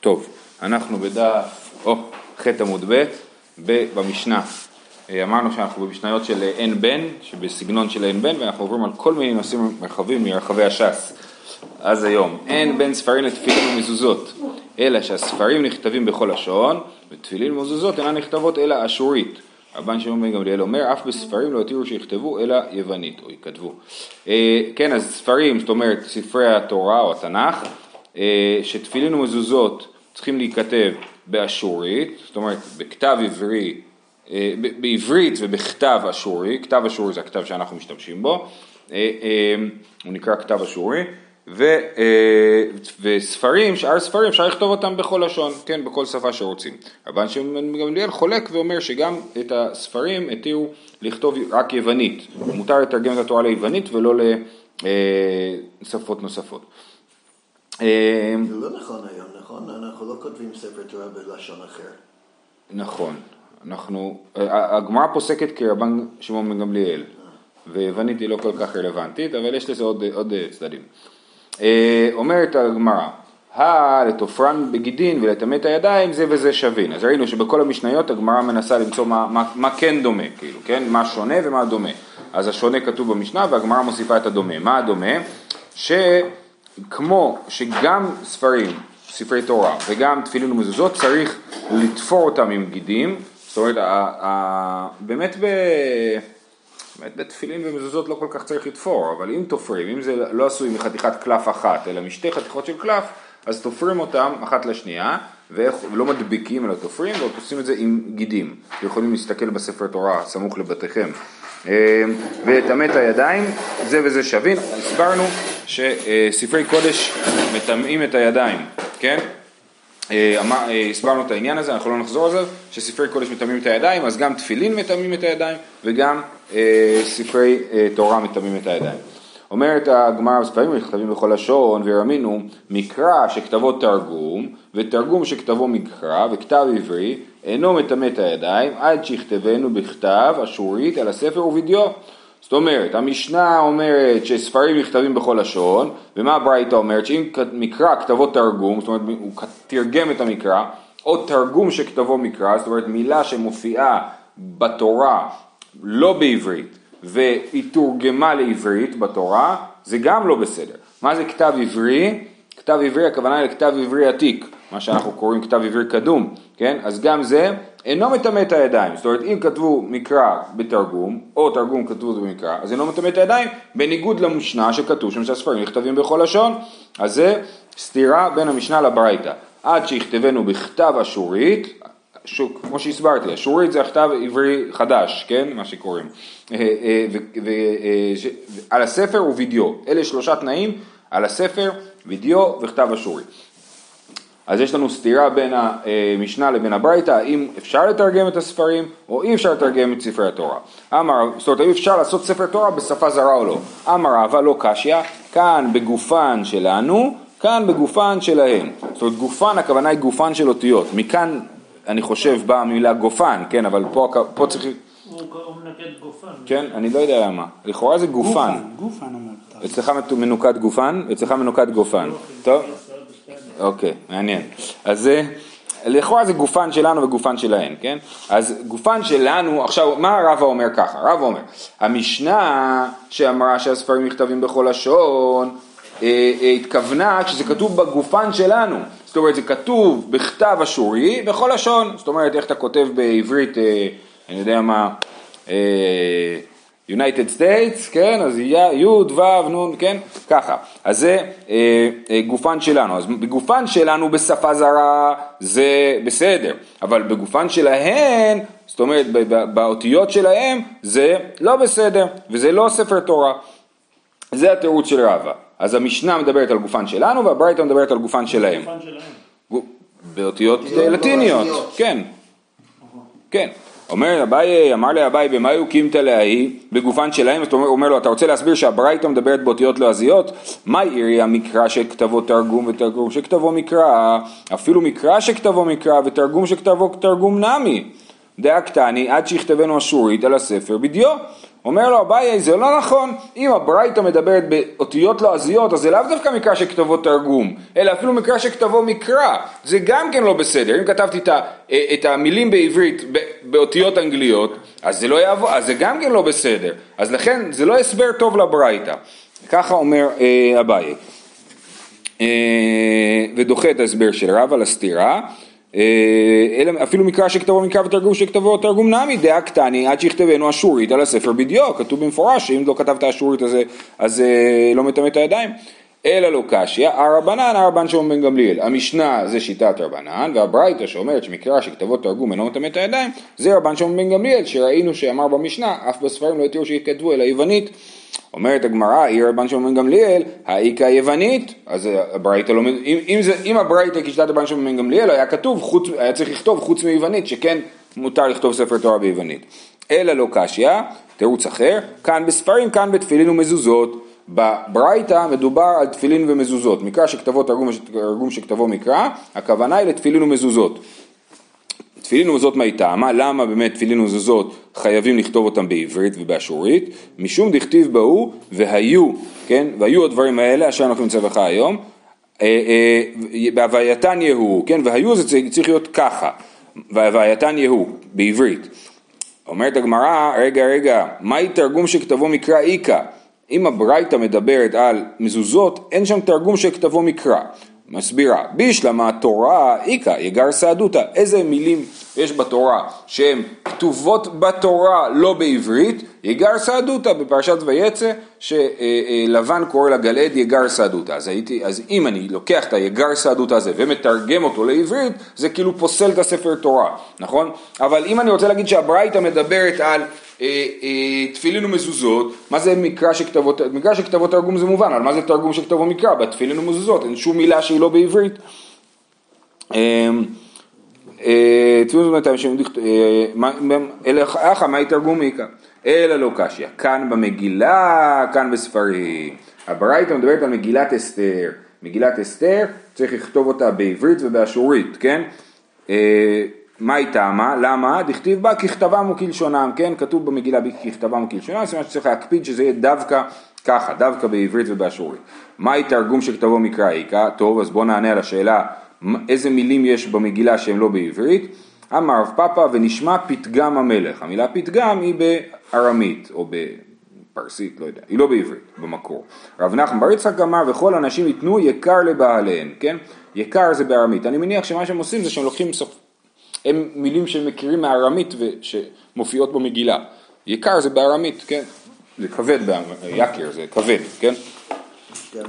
טוב, אנחנו בדף, או, ח' עמוד ב', במשנה. אה, אמרנו שאנחנו במשניות של אה, אין בן, שבסגנון של אין בן, ואנחנו עוברים על כל מיני נושאים רחבים מרחבי הש"ס. אז היום, אין בין ספרים לתפילין ומזוזות, אלא שהספרים נכתבים בכל לשון, ותפילין ומזוזות אינן נכתבות אלא אשורית. רבן שמעון בן גמליאל אומר, אף בספרים לא התירו שיכתבו אלא יוונית, או יכתבו. אה, כן, אז ספרים, זאת אומרת ספרי התורה או התנ"ך, שתפילין ומזוזות צריכים להיכתב באשורית, זאת אומרת בכתב עברי, אה, בעברית ובכתב אשורי, כתב אשורי זה הכתב שאנחנו משתמשים בו, אה, אה, הוא נקרא כתב אשורי, ו, וספרים, שאר ספרים אפשר לכתוב אותם בכל לשון, כן, בכל שפה שרוצים. רבן שמעון גמליאל חולק ואומר שגם את הספרים התירו לכתוב רק יוונית, מותר לתרגם את התורה ליוונית ולא לשפות נוספות. זה לא נכון היום, נכון? אנחנו לא כותבים ספר תורה בלשון אחר. נכון. אנחנו, הגמרא פוסקת כרבן שמעון בן גמליאל, ויוונית היא לא כל כך רלוונטית, אבל יש לזה עוד, עוד צדדים. אה, אומרת הגמרא, לתופרן בגידין ולטמא את הידיים זה וזה שווין. אז ראינו שבכל המשניות הגמרא מנסה למצוא מה, מה, מה כן דומה, כאילו, כן? מה שונה ומה דומה. אז השונה כתוב במשנה והגמרא מוסיפה את הדומה. מה הדומה? שכמו שגם ספרים, ספרי תורה וגם תפילין ומזוזות צריך לתפור אותם עם גידים, זאת אומרת, באמת ב... באמת בתפילין ומזוזות לא כל כך צריך לתפור, אבל אם תופרים, אם זה לא עשוי מחתיכת קלף אחת, אלא משתי חתיכות של קלף, אז תופרים אותם אחת לשנייה, ולא מדביקים אלא תופרים, ועוד עושים את זה עם גידים. אתם יכולים להסתכל בספר תורה סמוך לבתיכם. אה, ולטמא את הידיים, זה וזה שווין. הסברנו שספרי קודש מטמאים את הידיים, כן? אה, אה, הסברנו את העניין הזה, אנחנו לא נחזור על זה, שספרי קודש מטמאים את הידיים, אז גם תפילין מטמאים את הידיים וגם אה, ספרי תורה מטמאים את הידיים. אומרת הגמרא בספרים נכתבים בכל לשון וירמינו מקרא שכתבו תרגום ותרגום שכתבו מקרא וכתב עברי אינו מטמא את הידיים עד שיכתבנו בכתב אשורית על הספר ובדיו זאת אומרת, המשנה אומרת שספרים נכתבים בכל לשון, ומה הברייתא אומרת? שאם מקרא כתבו תרגום, זאת אומרת הוא תרגם את המקרא, או תרגום שכתבו מקרא, זאת אומרת מילה שמופיעה בתורה לא בעברית, והיא תורגמה לעברית בתורה, זה גם לא בסדר. מה זה כתב עברי? כתב עברי, הכוונה לכתב עברי עתיק, מה שאנחנו קוראים כתב עברי קדום, כן? אז גם זה אינו מטמא את הידיים, זאת אומרת אם כתבו מקרא בתרגום, או תרגום כתבו במקרא, אז אינו מטמא את הידיים, בניגוד למשנה שכתוב שם שהספרים נכתבים בכל לשון, אז זה סתירה בין המשנה לברייתא, עד שיכתבנו בכתב אשורית, שוק, כמו שהסברתי, אשורית זה הכתב עברי חדש, כן, מה שקוראים, אה, אה, אה, על הספר ווידאו, אלה שלושה תנאים, על הספר, וידאו וכתב אשורי. אז יש לנו סתירה בין המשנה לבין הברייתא, האם אפשר לתרגם את הספרים או אי אפשר לתרגם את ספרי התורה. אמר, זאת אומרת, האם אפשר לעשות ספר תורה בשפה זרה או לא. אמר אהבה לא קשיא, כאן בגופן שלנו, כאן בגופן שלהם. זאת אומרת, גופן, הכוונה היא גופן של אותיות. מכאן, אני חושב, באה המילה גופן, כן, אבל פה, פה צריך... הוא מנקד גופן. כן, אני לא יודע למה. לכאורה זה גופן. גופן אמרת. אצלך מנוקד גופן, אצלך מנוקד גופן. טוב? אוקיי, מעניין. אז זה, לכאורה זה גופן שלנו וגופן שלהן, כן? אז גופן שלנו, עכשיו, מה רבא אומר ככה? רבא אומר, המשנה שאמרה שהספרים נכתבים בכל לשון, אה, אה, התכוונה כשזה כתוב בגופן שלנו. זאת אומרת, זה כתוב בכתב אשורי בכל לשון. זאת אומרת, איך אתה כותב בעברית, אה, אני יודע מה, אה, United States, כן, אז י' ו' נ', כן, ככה. אז זה אה, אה, גופן שלנו. אז בגופן שלנו בשפה זרה זה בסדר, אבל בגופן שלהן, זאת אומרת באותיות שלהם, זה לא בסדר, וזה לא ספר תורה. זה התירוץ של רבא. אז המשנה מדברת על גופן שלנו והברייתא מדברת על גופן שלהם. גופן שלהם. באותיות לטיניות, כן. כן. אומר אביי, אמר לאביי במה הוא קימתא להי בגופן שלהם, אתה אומר, אומר לו אתה רוצה להסביר שהברייתא מדברת באותיות לועזיות? מה עירי המקרא שכתבו תרגום ותרגום שכתבו מקרא, אפילו מקרא שכתבו מקרא ותרגום שכתבו תרגום נמי. דאקתני עד שיכתבנו אשורית על הספר בדיו. אומר לו אביי זה לא נכון, אם הברייתא מדברת באותיות לועזיות אז זה לאו דווקא מקרא שכתבו תרגום, אלא אפילו מקרא שכתבו מקרא, זה גם כן לא בסדר, אם כתבתי את, המילים בעברית באותיות אנגליות, אז זה לא יעבור, אז זה גם כן לא בסדר, אז לכן זה לא הסבר טוב לברייתא, ככה אומר אה, אביי. אה, ודוחה את ההסבר של רב על הסתירה, אלא אפילו מקרא שכתבו מקרא ותרגום שכתבו תרגום נמי דעה קטני עד שיכתבנו אשורית על הספר בדיו, כתוב במפורש שאם לא כתבת אשורית אז, אז אה, לא מטמא את הידיים. אלא לא קשיא, הרבנן הרבן שאומר בן גמליאל, המשנה זה שיטת רבנן, והברייתא שאומרת שמקרא שכתבו תרגום אינו מטמא את הידיים, זה רבן שאומר בן גמליאל, שראינו שאמר במשנה, אף בספרים לא התירו שיכתבו אלא יוונית. אומרת הגמרא, עיר רבן שמעון גמליאל, האיכא יוונית, אז הברייתא לא, אם, אם, אם הברייתא כשיטת רבן שמעון גמליאל היה כתוב, חוץ, היה צריך לכתוב חוץ מיוונית, שכן מותר לכתוב ספר תורה ביוונית. אלא לא קשיא, תירוץ אחר, כאן בספרים, כאן בתפילין ומזוזות. בברייתא מדובר על תפילין ומזוזות, מקרא שכתבו תרגום, תרגום שכתבו מקרא, הכוונה היא לתפילין ומזוזות. תפילין ומזוזות מהי טעמה? למה באמת תפילין ומזוזות חייבים לכתוב אותם בעברית ובאשורית? משום דכתיב בהוא והיו, כן? והיו הדברים האלה אשר אנחנו נמצא בך היום. אה, אה, בהווייתן יהוא, כן? והיו זה צריך להיות ככה, והווייתן יהוא, בעברית. אומרת הגמרא, רגע רגע, מהי תרגום שכתבו מקרא איכא? אם הברייתא מדברת על מזוזות, אין שם תרגום שכתבו מקרא. מסבירה, בישלמה תורה איכא יגר סעדותא, איזה מילים יש בתורה שהן כתובות בתורה לא בעברית, יגר סעדותא בפרשת ויצא שלבן קורא לגלעד יגר סעדותא, אז, אז אם אני לוקח את היגר סעדותא הזה ומתרגם אותו לעברית זה כאילו פוסל את הספר תורה, נכון? אבל אם אני רוצה להגיד שהברייתא מדברת על אה, אה, תפילין ומזוזות, מה זה מקרא שכתבו, מקרא שכתבו תרגום זה מובן, אבל מה זה תרגום שכתבו מקרא? בתפילין ומזוזות, אין שום מילה שהיא לא בעברית. אמ, אה, אלא אחא מהי תרגום מקרא? אלא לא קשיא, כאן במגילה, כאן בספרים. הברייתא מדברת על מגילת אסתר. מגילת אסתר צריך לכתוב אותה בעברית ובאשורית, כן? מה היא טעמה? למה? דכתיב בה ככתבם וכלשונם, כן? כתוב במגילה ככתבם וכלשונם, זאת אומרת שצריך להקפיד שזה יהיה דווקא ככה, דווקא בעברית ובאשורית. מהי תרגום שכתבו מקרא איכא? טוב, אז בואו נענה על השאלה איזה מילים יש במגילה שהן לא בעברית. אמר רב פאפא ונשמע פתגם המלך. המילה פתגם היא בארמית או בפרסית, לא יודע, היא לא בעברית במקור. רב נחמן בר יצחק אמר וכל אנשים ייתנו יקר לבעליהם, כן? יקר זה בארמית. אני מניח שמה שהם עושים זה שהם לוקחים סוף... הם מילים שהם מכירים מארמית ושמופיעות במגילה. יקר זה בארמית, כן? זה כבד, יקר זה כבד, כן? גם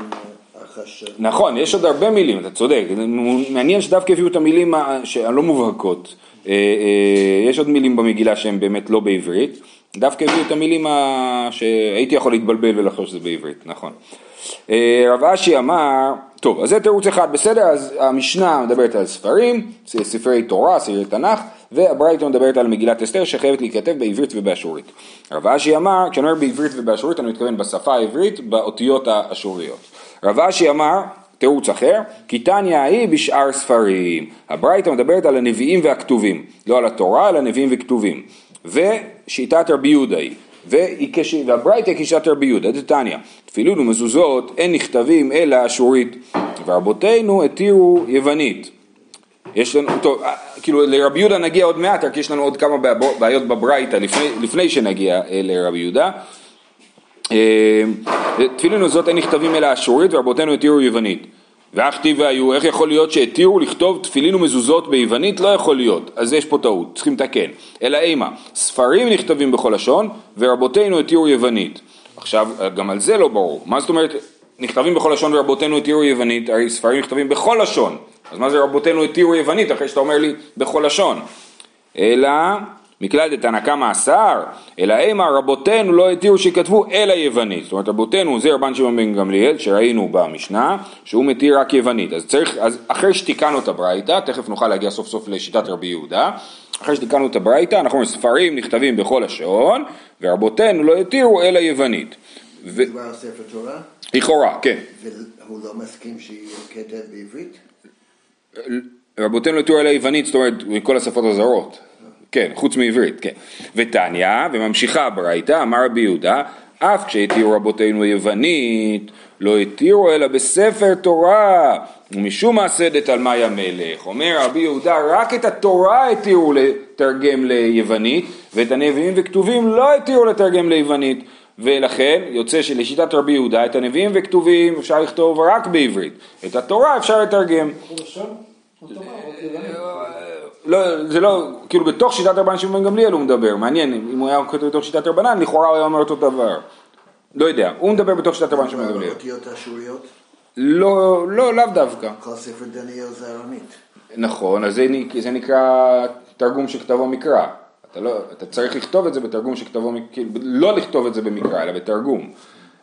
החש... נכון, יש עוד הרבה מילים, אתה צודק. מעניין שדווקא הביאו את המילים הלא מובהקות. אה, אה, יש עוד מילים במגילה שהן באמת לא בעברית. דווקא הביאו את המילים שהייתי יכול להתבלבל ולחשוב שזה בעברית, נכון. אה, רב אשי אמר, טוב, אז זה תירוץ אחד, בסדר, אז המשנה מדברת על ספרים, ספרי תורה, ספרי תנ"ך, והברייתא מדברת על מגילת אסתר שחייבת להיכתב בעברית ובאשורית. רב אשי אמר, כשאני אומר בעברית ובאשורית אני מתכוון בשפה העברית, באותיות האשוריות. רב אשי אמר, תירוץ אחר, כי תניא ההיא בשאר ספרים. הברייתא מדברת על הנביאים והכתובים, לא על התורה, אלא נביאים וכתובים. ושיטת רבי יהודה היא. והברייתא כשיטת רבי יהודה, דתניא, תפילין ומזוזות אין נכתבים אלא אשורית, ורבותינו התירו יוונית. יש לנו, טוב, אה, כאילו לרבי יהודה נגיע עוד מעט, רק יש לנו עוד כמה בעיות בברייתא לפני, לפני שנגיע אה, לרבי יהודה. אה, תפילין ומזוזות אין נכתבים אלא אשורית, ורבותינו התירו יוונית. ואכתיב והיו, איך יכול להיות שהתירו לכתוב תפילין ומזוזות ביוונית? לא יכול להיות, אז יש פה טעות, צריכים לתקן. אלא אימה, ספרים נכתבים בכל לשון, ורבותינו התירו יוונית. עכשיו, גם על זה לא ברור. מה זאת אומרת, נכתבים בכל לשון ורבותינו התירו יוונית? הרי ספרים נכתבים בכל לשון. אז מה זה רבותינו התירו יוונית, אחרי שאתה אומר לי בכל לשון? אלא מכלל דתנא קמא אסר, אלא אימה רבותינו לא התירו שכתבו אלא יוונית. זאת אומרת רבותינו זה רבן שמעון בן גמליאל שראינו במשנה שהוא מתיר רק יוונית. אז צריך, אז אחרי שתיקנו את הברייתא, תכף נוכל להגיע סוף סוף לשיטת רבי יהודה, אחרי שתיקנו את הברייתא אנחנו אומרים ספרים נכתבים בכל לשון ורבותינו לא התירו אלא יוונית. ו... מדובר על ספר תורה? לכאורה, כן. והוא לא מסכים שיהיה כתב בעברית? רבותינו לא התירו אלא יוונית, זאת אומרת מכל השפות הזרות. כן, חוץ מעברית, כן. ותניא, וממשיכה הברייתא, אמר רבי יהודה, אף כשהתירו רבותינו יוונית, לא התירו אלא בספר תורה, ומשום מעשה דתלמי המלך. אומר רבי יהודה, רק את התורה התירו לתרגם ליוונית, ואת הנביאים וכתובים לא התירו לתרגם ליוונית. ולכן יוצא שלשיטת רבי יהודה את הנביאים וכתובים אפשר לכתוב רק בעברית, את התורה אפשר לתרגם. לא, זה לא, כאילו בתוך שיטת רבנן שמעון גמליאל הוא מדבר, מעניין, אם הוא היה כותב בתוך שיטת רבנן, לכאורה הוא היה אומר אותו דבר. לא יודע, הוא מדבר בתוך שיטת רבנן שמעון גמליאל. אותיות אשוריות? לא, לא, לאו דווקא. כל ספר דניאל זה ארמית. נכון, אז זה, זה נקרא תרגום שכתבו מקרא. אתה, לא, אתה צריך לכתוב את זה בתרגום שכתבו, כאילו, לא לכתוב את זה במקרא, אלא בתרגום.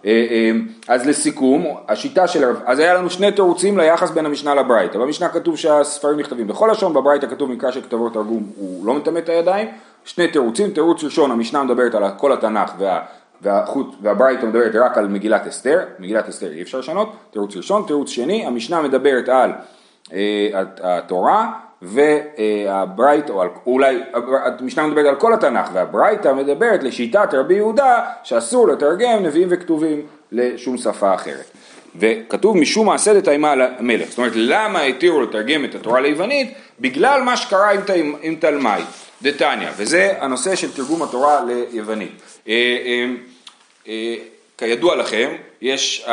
אה, אה, אז לסיכום, השיטה של הרב, אז היה לנו שני תירוצים ליחס בין המשנה לברייתא. במשנה כתוב שהספרים נכתבים בכל לשון, בברייתא כתוב מקרא שכתבו תרגום הוא לא מטמא את הידיים. שני תירוצים, תירוץ ראשון, המשנה מדברת על כל התנ"ך וה... והחוט, והברייתא מדברת רק על מגילת אסתר, מגילת אסתר אי אפשר לשנות, תירוץ ראשון, תירוץ שני, המשנה מדברת על אה, התורה והברייתא, או אולי המשנה מדברת על כל התנ"ך והברייתא מדברת לשיטת רבי יהודה שאסור לתרגם נביאים וכתובים לשום שפה אחרת. וכתוב משום מעשה דתיימה על המלך, זאת אומרת למה התירו לתרגם את התורה ליוונית? בגלל מה שקרה עם, תל- עם תלמי, דתניא, וזה הנושא של תרגום התורה ליוונית. אה, אה, אה, כידוע לכם, יש,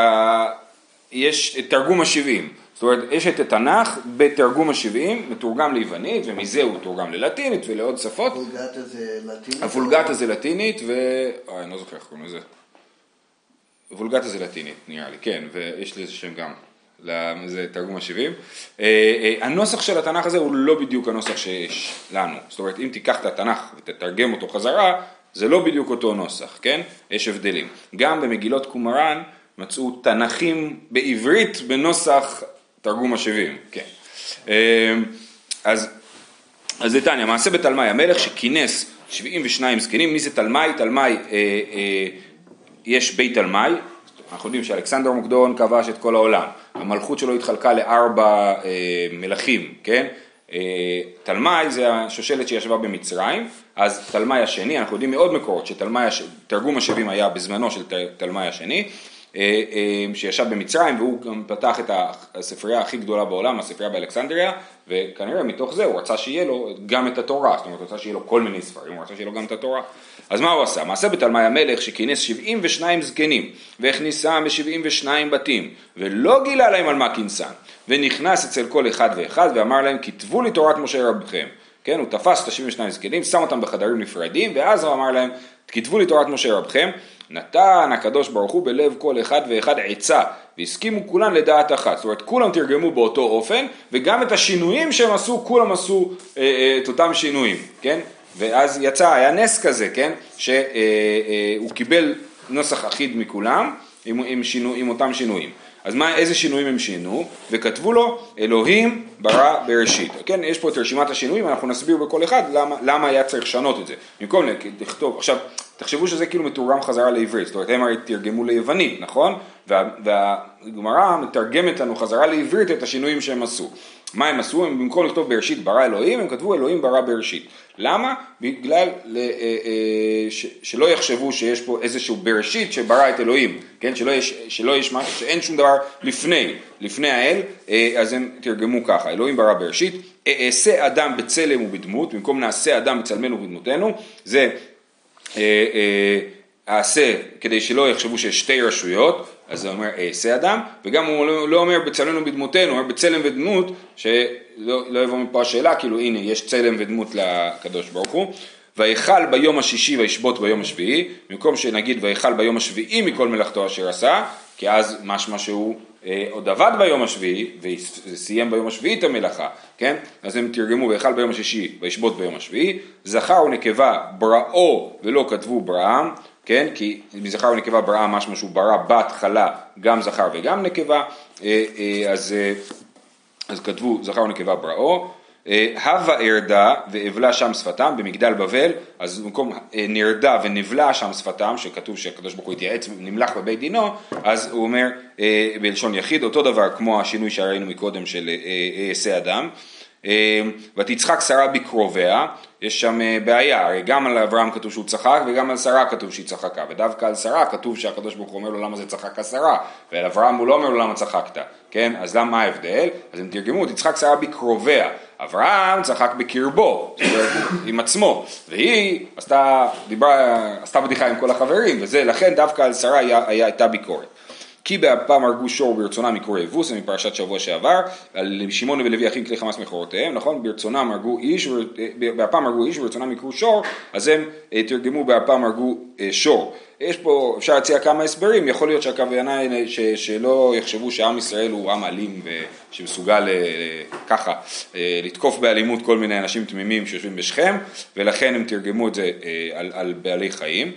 יש תרגום השבעים, זאת אומרת יש את התנ"ך בתרגום השבעים, מתורגם ליוונית ומזה הוא תורגם ללטינית ולעוד שפות, וולגטה זה לטינית? הוולגטה זה לטינית ו... אוי, אני לא זוכר איך קוראים לזה. וולגטה זה לטינית, נראה לי, כן, ויש לזה שם גם, זה תרגום השבעים. אה, אה, הנוסח של התנ"ך הזה הוא לא בדיוק הנוסח שיש לנו. זאת אומרת, אם תיקח את התנ"ך ותתרגם אותו חזרה, זה לא בדיוק אותו נוסח, כן? יש הבדלים. גם במגילות קומראן מצאו תנ"כים בעברית בנוסח תרגום השבעים, כן. אה, אז אז זה תניא, מעשה בתלמי המלך שכינס 72 זקנים, מי זה תלמי? תלמי, אה, אה, יש בית תלמי, אנחנו יודעים שאלכסנדר מוקדון כבש את כל העולם, המלכות שלו התחלקה לארבע אה, מלכים, כן? תלמי זה השושלת שישבה במצרים, אז תלמי השני, אנחנו יודעים מעוד מקורות שתלמי. תרגום השבים היה בזמנו של תלמי השני, שישב במצרים והוא גם פתח את הספרייה הכי גדולה בעולם, הספרייה באלכסנדריה, וכנראה מתוך זה הוא רצה שיהיה לו גם את התורה, זאת אומרת הוא רצה שיהיה לו כל מיני ספרים, הוא רצה שיהיה לו גם את התורה. אז מה הוא עשה? מעשה בתלמי המלך שכינס 72 זקנים והכניסם ב-72 בתים ולא גילה להם על מה כינסם ונכנס אצל כל אחד ואחד ואמר להם כתבו לי תורת משה רבכם כן, הוא תפס את ה-72 זקנים, שם אותם בחדרים נפרדים, ואז הוא אמר להם, כתבו לי תורת משה רבכם, נתן הקדוש ברוך הוא בלב כל אחד ואחד עצה, והסכימו כולם לדעת אחת, זאת אומרת כולם תרגמו באותו אופן, וגם את השינויים שהם עשו, כולם עשו אה, אה, את אותם שינויים, כן, ואז יצא, היה נס כזה, כן, שהוא אה, אה, קיבל נוסח אחיד מכולם, עם, עם, שינו, עם אותם שינויים. אז מה, איזה שינויים הם שינו? וכתבו לו, אלוהים ברא בראשית. כן, יש פה את רשימת השינויים, אנחנו נסביר בכל אחד למה, למה היה צריך לשנות את זה. במקום לכתוב, עכשיו, תחשבו שזה כאילו מתורגם חזרה לעברית, זאת אומרת, הם הרי תרגמו ליוונית, נכון? וה, והגמרא מתרגמת לנו חזרה לעברית את השינויים שהם עשו. מה הם עשו? הם במקום לכתוב בראשית ברא אלוהים, הם כתבו אלוהים ברא בראשית. למה? בגלל אה, אה, ש, שלא יחשבו שיש פה איזשהו בראשית שברא את אלוהים, כן? שלא יש, שלא יש משהו, שאין שום דבר לפני, לפני האל, אה, אז הם תרגמו ככה, אלוהים ברא בראשית, אעשה אדם בצלם ובדמות, במקום נעשה אדם בצלמנו ובדמותנו, זה אעשה כדי שלא יחשבו שיש שתי רשויות, אז זה אומר אעשה אדם, וגם הוא לא, לא אומר בצלמנו בדמותנו, הוא אומר בצלם ודמות, שלא לא יבוא מפה השאלה, כאילו הנה יש צלם ודמות לקדוש ברוך הוא. ויכל ביום השישי וישבות ביום השביעי, במקום שנגיד ויכל ביום השביעי מכל מלאכתו אשר עשה, כי אז משמע שהוא אה, עוד עבד ביום השביעי וסיים ביום השביעי את המלאכה, כן? אז הם תרגמו ויכל ביום השישי וישבות ביום השביעי, זכר ונקבה בראו ולא כתבו בראם, כן? כי מזכר ונקבה בראה משמע שהוא ברא בהתחלה גם זכר וגם נקבה, אה, אה, אז, אה, אז כתבו זכר ונקבה בראו. הווה ארדה ואבלה שם שפתם במגדל בבל, אז במקום נרדה ונבלה שם שפתם, שכתוב שהקדוש ברוך הוא התייעץ ונמלך בבית דינו, אז הוא אומר בלשון יחיד, אותו דבר כמו השינוי שראינו מקודם של אעשה אדם. אה, ותצחק שרה בקרוביה, יש שם אה, בעיה, הרי גם על אברהם כתוב שהוא צחק וגם על שרה כתוב שהיא צחקה, ודווקא על שרה כתוב שהקדוש ברוך הוא אומר לו למה זה צחק השרה, ועל אברהם הוא לא אומר לו למה צחקת, כן? אז למה ההבדל? אז הם תרגמו, תצחק שרה בקרוביה, אברהם צחק בקרבו, עם עצמו, והיא עשתה, דיברה, עשתה בדיחה עם כל החברים, וזה, לכן דווקא על שרה היה, היה, הייתה ביקורת. כי באפם הרגו שור ברצונם מקור יבוס, זה מפרשת שבוע שעבר, על שמעון ולוי אחים כלי חמאס מכורותיהם, נכון? ברצונם הרגו איש, באפם הרגו איש וברצונם יקרו שור, אז הם אה, תרגמו באפם הרגו אה, שור. יש פה, אפשר להציע כמה הסברים, יכול להיות שהכוונה היא שלא יחשבו שעם ישראל הוא עם אלים ושמסוגל אה, ככה לתקוף באלימות כל מיני אנשים תמימים שיושבים בשכם, ולכן הם תרגמו את זה על, על בעלי חיים.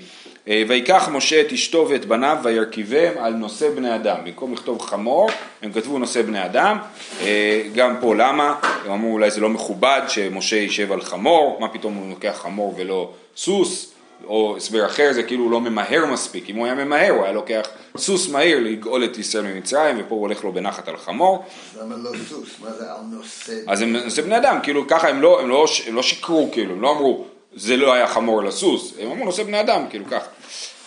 אה, ויקח משה את אשתו ואת בניו וירכיבם על נושא בני אדם. במקום לכתוב חמור, הם כתבו נושא בני אדם. אה, גם פה למה? הם אמרו אולי זה לא מכובד שמשה יישב על חמור, מה פתאום הוא לוקח חמור ולא סוס? או הסבר אחר זה כאילו הוא לא ממהר מספיק, אם הוא היה ממהר הוא היה לוקח סוס מהיר לגאול את ישראל ממצרים ופה הוא הולך לו בנחת על חמור. למה לא סוס? מה זה על נושא? אז הם נושא בני אדם, כאילו ככה הם לא, הם לא, הם לא שיקרו כאילו, הם לא אמרו זה לא היה חמור לסוס, הם אמרו נושא בני אדם, כאילו ככה.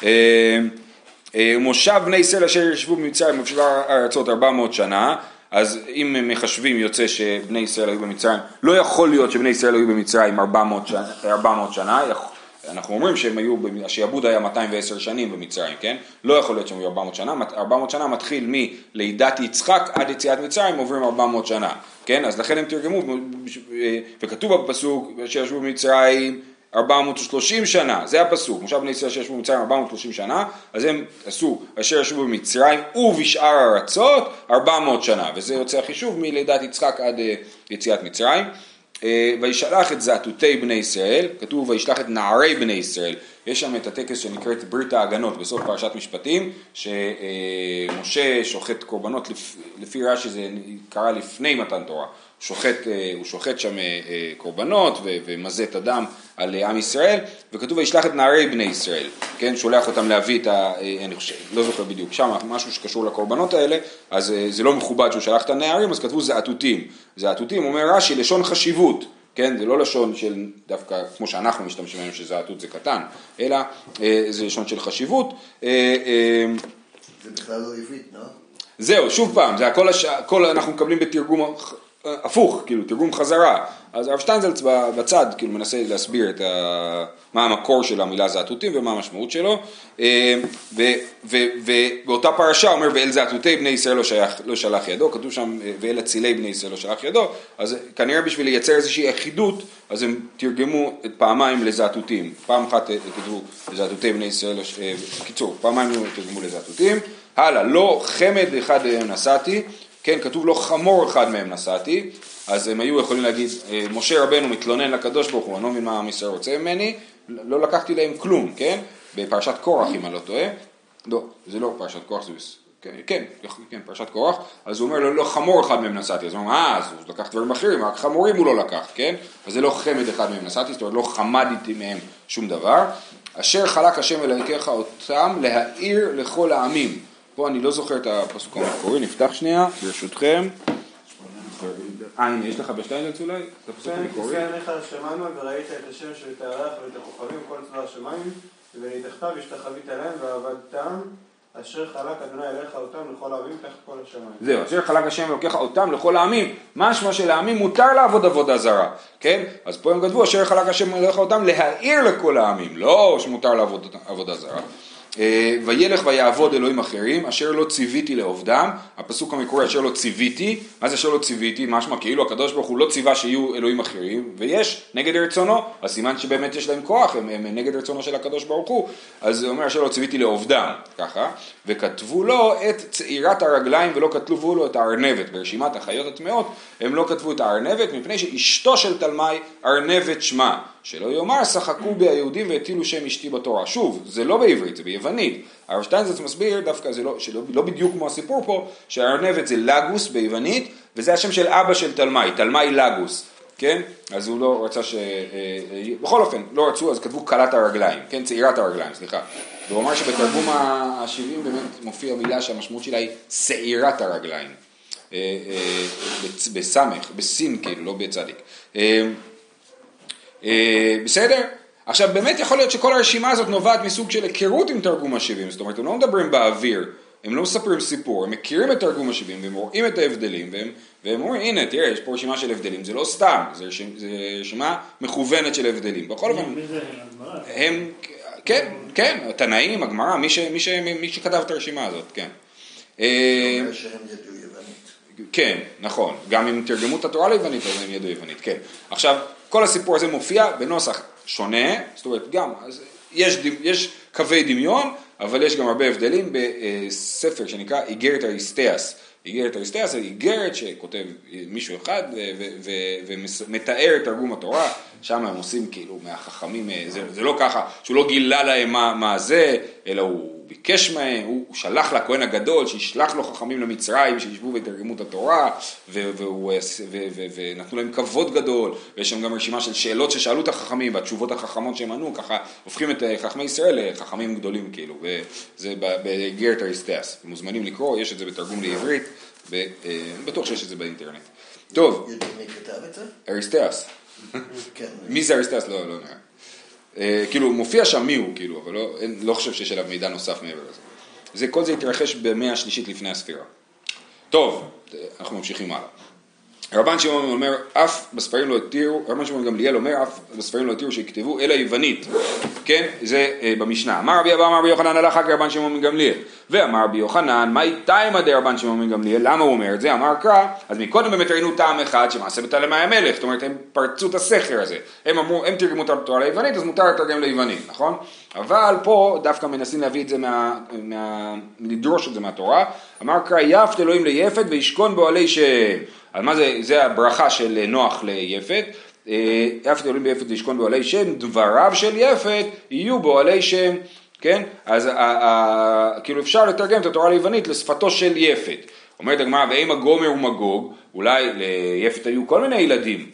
אה, אה, מושב בני ישראל אשר ישבו במצרים ובשביל הארצות 400 שנה, אז אם מחשבים יוצא שבני ישראל היו במצרים, לא יכול להיות שבני ישראל היו במצרים 400 שנה, 400 שנה אנחנו אומרים שהם היו, השעבוד היה 210 שנים במצרים, כן? לא יכול להיות שהם היו 400 שנה, 400 שנה מתחיל מלידת יצחק עד יציאת מצרים עוברים 400 שנה, כן? אז לכן הם תרגמו, וכתוב בפסוק שישבו במצרים 430 שנה, זה הפסוק, מושב בני ישראל שישבו במצרים 430 שנה, אז הם עשו אשר ישבו במצרים ובשאר הארצות 400 שנה, וזה יוצא החישוב מלידת יצחק עד אה, יציאת מצרים. אה, וישלח את זעתותי בני ישראל, כתוב וישלח את נערי בני ישראל, יש שם את הטקס שנקראת ברית ההגנות בסוף פרשת משפטים, שמשה שוחט קורבנות, לפי רש"י זה קרה לפני מתן תורה, שוחט, אה, הוא שוחט שם אה, קורבנות ומזה את הדם על עם ישראל, וכתוב וישלח את נערי בני ישראל, כן, שולח אותם להביא את ה... אני חושב, לא זוכר בדיוק, שם משהו שקשור לקורבנות האלה, אז זה לא מכובד שהוא שלח את הנערים, אז כתבו זעתותים. זעתותים, אומר רש"י, לשון חשיבות. כן, זה לא לשון של דווקא, כמו שאנחנו משתמשים היום שזעתות זה קטן, אלא אה, זה לשון של חשיבות. אה, אה, זה בכלל לא עברית, לא? זהו, שוב פעם, זה הכל, הש... הכל אנחנו מקבלים בתרגום הפוך, כאילו, תרגום חזרה. אז הרב שטיינזלץ בצד, כאילו, מנסה להסביר את ה... מה המקור של המילה זעתותים ומה המשמעות שלו. אה, ובאותה פרשה אומר, ואל זעתותי בני ישראל לא, שייך, לא שלח ידו, כתוב שם, אה, ואל אצילי בני ישראל לא שלח ידו, אז כנראה בשביל לייצר איזושהי אחידות, אז הם תרגמו את פעמיים לזעתותים. פעם אחת אה, כתבו לזעתותי בני ישראל, בקיצור, פעמיים תרגמו לזעתותים. הלאה, לא חמד אחד נשאתי. כן, כתוב לו חמור אחד מהם נשאתי, אז הם היו יכולים להגיד, אה, משה רבנו מתלונן לקדוש ברוך הוא, אני לא מבין מה עם ישראל רוצה ממני, לא לקחתי להם כלום, כן? בפרשת קורח אם אני לא טועה, לא, זה לא פרשת קורח, זה כן, כן, כן, פרשת קורח, אז הוא אומר לו, לא חמור אחד מהם נשאתי, אז הוא אומר, אה, אז הוא לקח דברים אחרים, רק חמורים הוא לא לקח, כן? אז זה לא חמד אחד מהם נשאתי, זאת אומרת, לא חמדתי מהם שום דבר. אשר חלק השם אלוהיך אותם להאיר לכל העמים. פה אני לא זוכר את הפסוק המקורי, נפתח שנייה, ברשותכם. אה, הנה, יש לך בשטיינלץ אולי? את הפסוק כן, המקורי? תסתכל עליך השמיימה וראית את השם ואת הירח ואת הכוכבים כל צבא השמיים ונתחתיו השתחווית להם ועבדתם אשר חלק אדוני אליך אותם לכל העמים תחת כל השמיים. זהו, אשר חלק השם אלוקיך אותם לכל העמים. משמע שלעמים מותר לעבוד עבודה זרה, כן? אז פה הם כתבו אשר חלק השם אליך אותם להעיר לכל העמים, לא שמותר לעבוד עבודה זרה. אה, וילך ויעבוד אלוהים אחרים, אשר לא ציוויתי לעובדם, הפסוק המקורי אשר לא ציוויתי, מה זה אשר לא ציוויתי? משמע כאילו הקדוש ברוך הוא לא ציווה שיהיו אלוהים אחרים, ויש נגד רצונו, אז סימן שבאמת יש להם כוח, הם, הם נגד רצונו של הקדוש ברוך הוא, אז זה אומר אשר לא ציוויתי לעובדם, ככה, וכתבו לו את צעירת הרגליים ולא כתבו לו את הארנבת, ברשימת החיות הטמאות הם לא כתבו את הארנבת, מפני שאשתו של תלמי ארנבת שמה. שלא יאמר שחקו בי היהודים והטילו שם אשתי בתורה. שוב, זה לא בעברית, זה ביוונית. הרב שטיינזרץ מסביר דווקא, זה לא, שלא, לא בדיוק כמו הסיפור פה, שהארנבת זה לגוס ביוונית, וזה השם של אבא של תלמי, תלמי לגוס, כן? אז הוא לא רצה ש... אה, אה, בכל אופן, לא רצו, אז כתבו כלת הרגליים, כן? צעירת הרגליים, סליחה. והוא אמר שבתרגום ה-70 באמת מופיע מילה שהמשמעות שלה היא שעירת הרגליים. אה, בסמך, בסין כאילו, לא בצדיק. אה, בסדר? עכשיו באמת יכול להיות שכל הרשימה הזאת נובעת מסוג של היכרות עם תרגום השבעים, זאת אומרת הם לא מדברים באוויר, הם לא מספרים סיפור, הם מכירים את תרגום השבעים והם רואים את ההבדלים והם, והם אומרים הנה תראה יש פה רשימה של הבדלים, זה לא סתם, זה רשימה, זה רשימה מכוונת של הבדלים, בכל אופן? הם, כן, כן, התנאים, הגמרא, מי, ש, מי, ש, מי שכתב את הרשימה הזאת, כן. אה. כן, נכון. גם אם תרגמו את התורה ליוונית, אז הם ידעו יוונית, כן. עכשיו, כל הסיפור הזה מופיע בנוסח שונה, זאת אומרת, גם, יש, יש קווי דמיון, אבל יש גם הרבה הבדלים בספר שנקרא איגרת אריסטיאס. איגרת אריסטיאס זה איגרת שכותב מישהו אחד ומתאר את תרגום התורה, שם הם עושים כאילו מהחכמים, אה, זה, זה לא ככה, שהוא לא גילה להם מה, מה זה, אלא הוא ביקש מהם, הוא, שלח לכהן הגדול שישלח לו חכמים למצרים שישבו ויתרגמו את התורה ו- והוא, ו- ו- ו- ונתנו להם כבוד גדול ויש שם גם רשימה של שאלות ששאלו את החכמים והתשובות החכמות שהם ענו ככה הופכים את אה, חכמי ישראל לחכמים גדולים כאילו וזה באיגרת אריסטיאס, מוזמנים לקרוא, יש את זה בתרגום לעברית, אה, בטוח שיש את זה באינטרנט. טוב? אריסטיאס, כן. מי זה אריסטיאס? לא, לא נראה. אה, כאילו מופיע שם מי הוא, כאילו, אבל לא, אין, לא חושב שיש עליו מידע נוסף מעבר לזה. זה, כל זה התרחש במאה השלישית לפני הספירה. טוב, אנחנו ממשיכים הלאה. רבן שמעון אומר, אף בספרים לא התירו, רבן שמעון גמליאל אומר, אף בספרים לא התירו שיכתבו אלא יוונית, כן, זה אה, במשנה. אמר רבי אבא אמר רבי יוחנן הלכה כרבן שמעון בן גמליאל, ואמר רבי יוחנן, מהי תימא דרבן שמעון בן גמליאל, למה הוא אומר את זה? אמר קרא, אז מקודם באמת ראינו טעם אחד שמעשה בתלמי המלך, זאת אומרת הם פרצו את הסכר הזה, הם אמרו, הם תרגמו את התורה ליוונית, אז מותר לתרגם ליוונית, נכון? אבל פה דווקא מנסים להביא את זה, מה, מה, לדרוש את זה מהתורה, אמר קרא, יפת אלוהים ליפת וישכון באוהלי שם. אז מה זה, זה הברכה של נוח ליפת, אה, יפת אלוהים ביפת וישכון באוהלי שם, דבריו של יפת יהיו באוהלי שם, כן? אז כאילו אפשר לתרגם את התורה ליוונית לשפתו של יפת. אומרת הגמרא, ואם הגומר ומגוג, אולי ליפת היו כל מיני ילדים,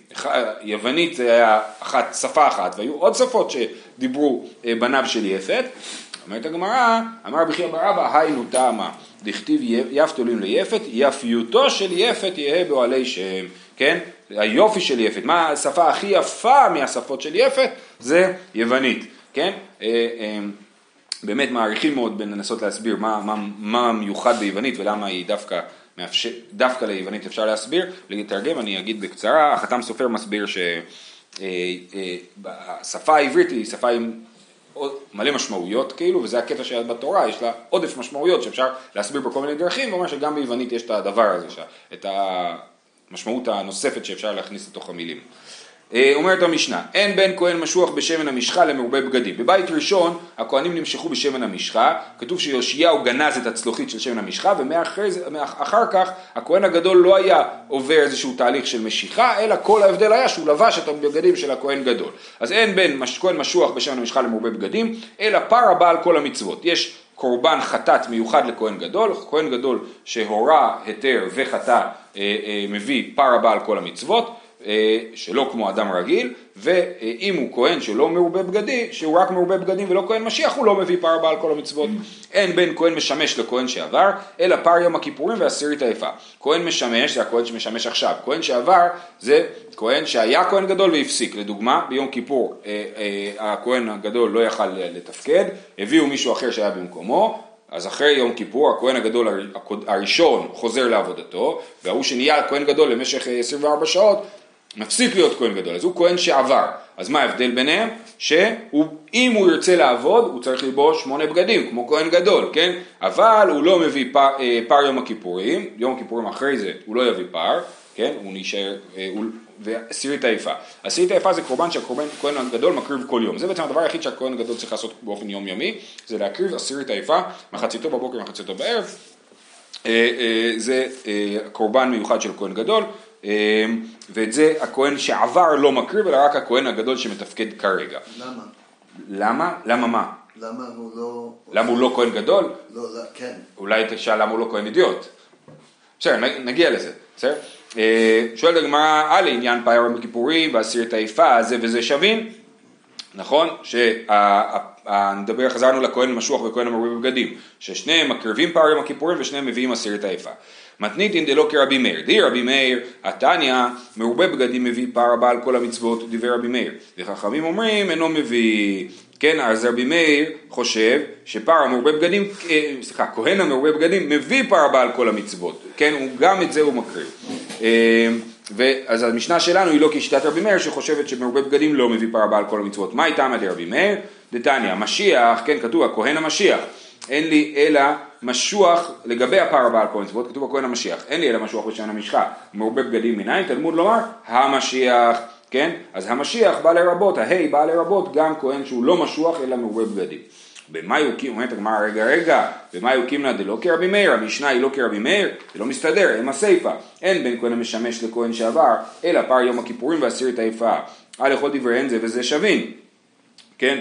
יוונית היה אחת, שפה אחת, והיו עוד שפות שדיברו אה, בניו של יפת. אומרת הגמרא, אמר רבי חייא בר אבא, היינו טעמה, דכתיב יפת עולים ליפת, יפיותו של יפת יהא באוהלי שם, כן? היופי של יפת, מה השפה הכי יפה מהשפות של יפת? זה יוונית, כן? אה, אה, באמת מעריכים מאוד בלנסות להסביר מה, מה, מה מיוחד ביוונית ולמה היא דווקא מאפשר, דווקא ליוונית אפשר להסביר, לתרגם אני אגיד בקצרה, החתם סופר מסביר שהשפה העברית היא שפה עם עוד מלא משמעויות כאילו, וזה הקטע שבתורה יש לה עודף משמעויות שאפשר להסביר בכל מיני דרכים, ואומר שגם ביוונית יש את הדבר הזה, את המשמעות הנוספת שאפשר להכניס לתוך המילים. אה, אומרת המשנה, אין בן כהן משוח בשמן המשחה למרובה בגדים. בבית ראשון הכהנים נמשכו בשמן המשחה, כתוב שיאשיהו גנז את הצלוחית של שמן המשחה, ואחר כך הכהן הגדול לא היה עובר איזשהו תהליך של משיכה, אלא כל ההבדל היה שהוא לבש את הבגדים של הכהן גדול. אז אין בן כהן משוח בשמן המשחה למרובה בגדים, אלא פר הבא על כל המצוות. יש קורבן חטאת מיוחד לכהן גדול, כהן גדול שהורה היתר וחטא אה, אה, מביא פר הבא על כל המצוות. אה, שלא כמו אדם רגיל, ואם הוא כהן שלא מרובה בגדים, שהוא רק מרובה בגדים ולא כהן משיח, הוא לא מביא פר בעל כל המצוות. אין בין כהן משמש לכהן שעבר, אלא פר יום הכיפורים ועשירית היפה. כהן משמש, זה הכהן שמשמש עכשיו. כהן שעבר זה כהן שהיה כהן גדול והפסיק. לדוגמה, ביום כיפור אה, אה, הכהן הגדול לא יכל לתפקד, הביאו מישהו אחר שהיה במקומו, אז אחרי יום כיפור הכהן הגדול הר- הראשון חוזר לעבודתו, וההוא שנהיה כהן גדול למשך אה, 24 שעות, מפסיק להיות כהן גדול, אז הוא כהן שעבר. אז מה ההבדל ביניהם? שאם הוא ירצה לעבוד, הוא צריך ללבוש שמונה בגדים, כמו כהן גדול, כן? אבל הוא לא מביא פר, אה, פר יום הכיפורים, יום הכיפורים אחרי זה הוא לא יביא פר, כן? הוא נשאר, אה, הוא, ועשירית היפה. עשירית היפה זה קורבן שהכהן הגדול מקריב כל יום. זה בעצם הדבר היחיד שהכהן הגדול צריך לעשות באופן יומיומי, זה להקריב עשירית היפה, מחציתו בבוקר, מחציתו בערב. אה, זה קורבן מיוחד של כהן גדול, ואת זה הכהן שעבר לא מקריב, אלא רק הכהן הגדול שמתפקד כרגע. למה? למה? למה מה? למה הוא לא... למה הוא לא כהן גדול? לא, לא, כן. אולי תשאל למה הוא לא כהן אידיוט. בסדר, נגיע לזה, בסדר? אה, שואלת הגמרא, לעניין פר יום הכיפורים ועשירת היפה, זה וזה שווים? נכון? שנדבר, חזרנו לכהן משוח וכהן המרובה בבגדים, ששניהם מקריבים פר יום הכיפורים ושניהם מביאים עשירת היפה. מתניתין דלא כרבי מאיר, די רבי מאיר, התניא, מרובה בגדים מביא פר הבא על כל המצוות, דיבר רבי מאיר, וחכמים אומרים אינו מביא, כן, אז רבי מאיר חושב שפר המרובה בגדים, אה, סליחה, כהן המרובה בגדים מביא פר הבא על כל המצוות, כן, הוא, גם את זה הוא מקריב. אה, ואז המשנה שלנו היא לא כשיטת רבי מאיר שחושבת שמרובה בגדים לא מביא פר הבא על כל המצוות. מה איתם עדי רבי מאיר? דתניא, משיח, כן, כתוב הכהן המשיח. אין לי אלא משוח לגבי הפר הבא על כל המצוות, כתוב הכהן המשיח. אין לי אלא משוח בשען המשחה. מרובה בגדים מנין? תלמוד לומר, המשיח, כן? אז המשיח בא לרבות, ההי בא לרבות גם כהן שהוא לא משוח אלא מרובה בגדים. במה יוקים, אומרת הגמרא, רגע רגע, במה יוקים לה דלא כרבי מאיר, המשנה היא לא כרבי מאיר, זה לא מסתדר, הם הסיפה, אין בין כהן המשמש לכהן שעבר, אלא פר יום הכיפורים ועשירית היפה, על לכל דבריהן זה וזה שווין, כן,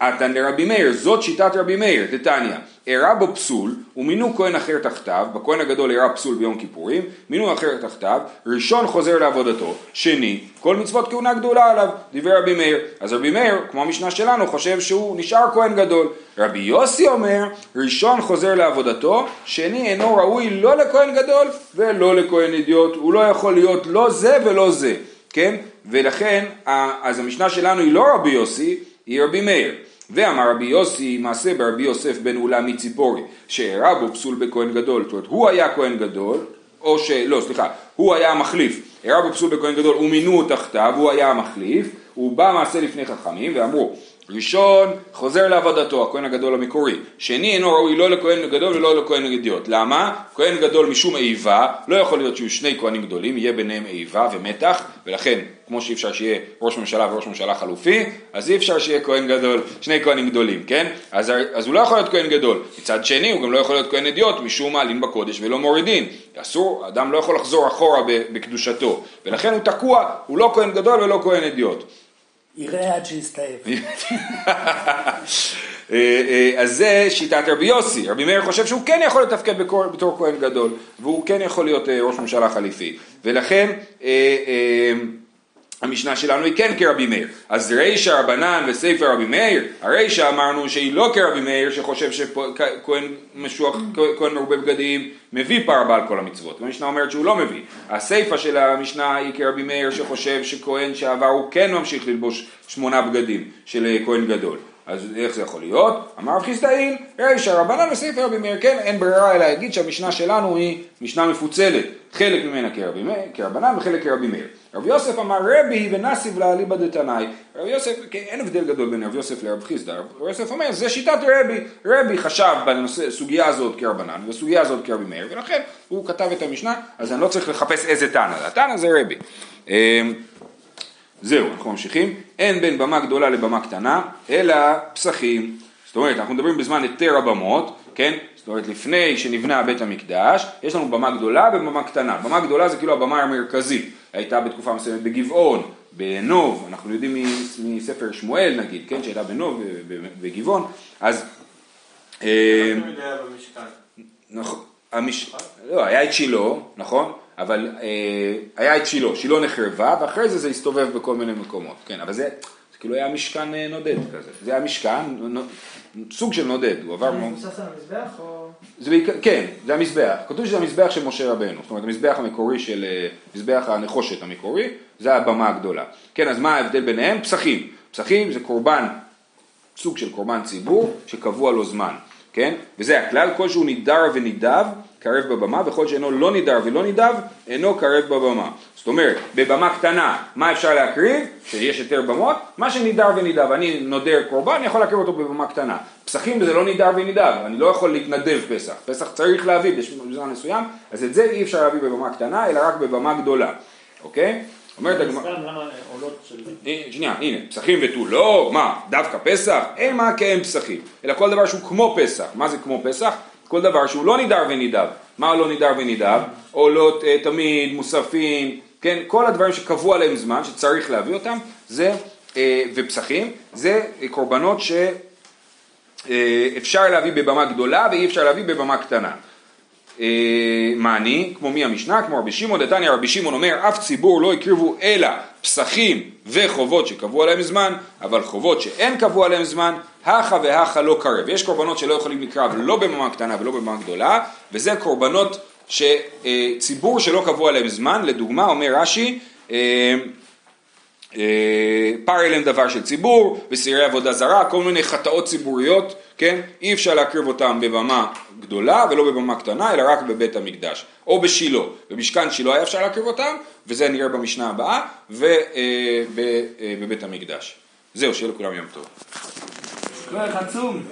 עתן לרבי מאיר, זאת שיטת רבי מאיר, דתניא, אירע בו פסול ומינו כהן אחר תחתיו, בכהן הגדול אירע פסול ביום כיפורים, מינו אחר תחתיו, ראשון חוזר לעבודתו, שני, כל מצוות כהונה גדולה עליו, דיבר רבי מאיר. אז רבי מאיר, כמו המשנה שלנו, חושב שהוא נשאר כהן גדול. רבי יוסי אומר, ראשון חוזר לעבודתו, שני אינו ראוי לא לכהן גדול ולא לכהן אידיוט, הוא לא יכול להיות לא זה ולא זה, כן? ולכן, אז המשנה שלנו היא לא רבי יוסי, היא רבי מאיר. ואמר רבי יוסי מעשה ברבי יוסף בן אולם מציפורי שאירע בו פסול בכהן גדול, זאת אומרת הוא היה כהן גדול, או ש... לא סליחה, הוא היה המחליף, אירע בו פסול בכהן גדול ומינו תחתיו, הוא היה המחליף, הוא בא מעשה לפני חכמים ואמרו ראשון חוזר לעבודתו, הכהן הגדול המקורי, שני אינו ראוי לא לכהן גדול ולא לכהן גדיוט, למה? כהן גדול משום איבה, לא יכול להיות שיהיו שני כהנים גדולים, יהיה ביניהם איבה ומתח, ולכן כמו שאי אפשר שיהיה ראש ממשלה וראש ממשלה חלופי, אז אי אפשר שיהיה כהן גדול, שני כהנים גדולים, כן? אז, אז הוא לא יכול להיות כהן גדול. מצד שני, הוא גם לא יכול להיות כהן אדיוט, משום מעלין בקודש ולא מורידין. אסור, אדם לא יכול לחזור אחורה בקדושתו, ולכן הוא תקוע, הוא לא כהן גדול ולא כהן אדיוט. יראה עד שיסתאב. אז זה שיטת רבי יוסי, רבי מאיר חושב שהוא כן יכול לתפקד בתור כהן גדול, והוא כן יכול להיות ראש ממשלה חליפי, ולכן המשנה שלנו היא כן כרבי מאיר. אז רישא רבנן וספר רבי מאיר, הרישא אמרנו שהיא לא כרבי מאיר שחושב שכהן משוח, כהן מרובה בגדים מביא פר בעל כל המצוות. המשנה אומרת שהוא לא מביא. הסיפא של המשנה היא כרבי מאיר שחושב שכהן שעבר הוא כן ממשיך ללבוש שמונה בגדים של כהן גדול. אז איך זה יכול להיות? אמר רב חיסדאין, רישא רבנן וספר רבי מאיר, כן, אין ברירה אלא להגיד שהמשנה שלנו היא משנה מפוצלת, חלק ממנה כרבנן וחלק כרבי מאיר. רבי יוסף אמר רבי ונסיב לאליבא דתנאי, רבי יוסף, כן, אין הבדל גדול בין רבי יוסף לרב חיסדא, רבי יוסף אומר זה שיטת רבי, רבי חשב בסוגיה הזאת כרבנן ובסוגיה הזאת כרבי מאיר ולכן הוא כתב את המשנה, אז אני לא צריך לחפש איזה תנא, התנא זה רבי. זהו, אנחנו ממשיכים. אין בין במה גדולה לבמה קטנה, אלא פסחים. זאת אומרת, אנחנו מדברים בזמן היתר הבמות, כן? זאת אומרת, לפני שנבנה בית המקדש, יש לנו במה גדולה ובמה קטנה. במה גדולה זה כאילו הבמה המרכזית. הייתה בתקופה מסוימת בגבעון, בנוב, אנחנו יודעים מספר שמואל נגיד, כן? שהייתה בנוב, בגבעון, אז... נכון, לא, היה את שילה, נכון? אבל אה, היה את שילה, שילה נחרבה ואחרי זה זה הסתובב בכל מיני מקומות, כן, אבל זה, זה כאילו היה משכן אה, נודד כזה, זה היה משכן, סוג של נודד, הוא עבר... זה מבוסס על המזבח או... זה בעיקר, כן, זה המזבח, כתוב שזה המזבח של משה רבנו, זאת אומרת המזבח המקורי של, אה, מזבח הנחושת המקורי, זה הבמה הגדולה. כן, אז מה ההבדל ביניהם? פסחים, פסחים זה קורבן, סוג של קורבן ציבור שקבוע לו זמן, כן, וזה הכלל, כלשהו נידר ונידב קרב בבמה, וכל שאינו לא נידר ולא נידב, אינו קרב בבמה. זאת אומרת, בבמה קטנה, מה אפשר להקריב? שיש יותר במות, מה שנידר ונידב, אני נודר קורבן, אני יכול להקריב אותו בבמה קטנה. פסחים זה לא נידר ונידב, אני לא יכול להתנדב פסח. פסח צריך להביא בזמן מסוים, אז את זה אי אפשר להביא בבמה קטנה, אלא רק בבמה גדולה, אוקיי? אומרת הגמרא... שנייה, הנה, פסחים ותו לא, מה, דווקא פסח? אין מה כאין פסחים, אלא כל דבר שהוא כמו פסח. מה זה כמו פסח? כל דבר שהוא לא נידר ונידב. מה לא נידר ונידב? עולות אה, תמיד, מוספים, כן, כל הדברים שקבוע עליהם זמן, שצריך להביא אותם, זה, אה, ופסחים, זה קורבנות שאפשר אה, להביא בבמה גדולה ואי אפשר להביא בבמה קטנה. אה, מעני, כמו מי המשנה, כמו רבי שמעון דתניא, רבי שמעון אומר, אף ציבור לא הקריבו אלא פסחים וחובות שקבעו עליהם זמן, אבל חובות שאין קבעו עליהם זמן, הכה והכה לא קרב. יש קורבנות שלא יכולים לקרב לא בממה קטנה ולא בממה גדולה, וזה קורבנות שציבור שלא קבוע להם זמן, לדוגמה אומר רש"י, אה, אה, פר אליהם דבר של ציבור, וסירי עבודה זרה, כל מיני חטאות ציבוריות, כן? אי אפשר להקריב אותם בבמה גדולה ולא בבמה קטנה, אלא רק בבית המקדש, או בשילה, במשכן שילה היה אפשר להקריב אותם, וזה נראה במשנה הבאה, ובבית המקדש. זהו, שיהיה לכולם יום טוב. כוח עצום.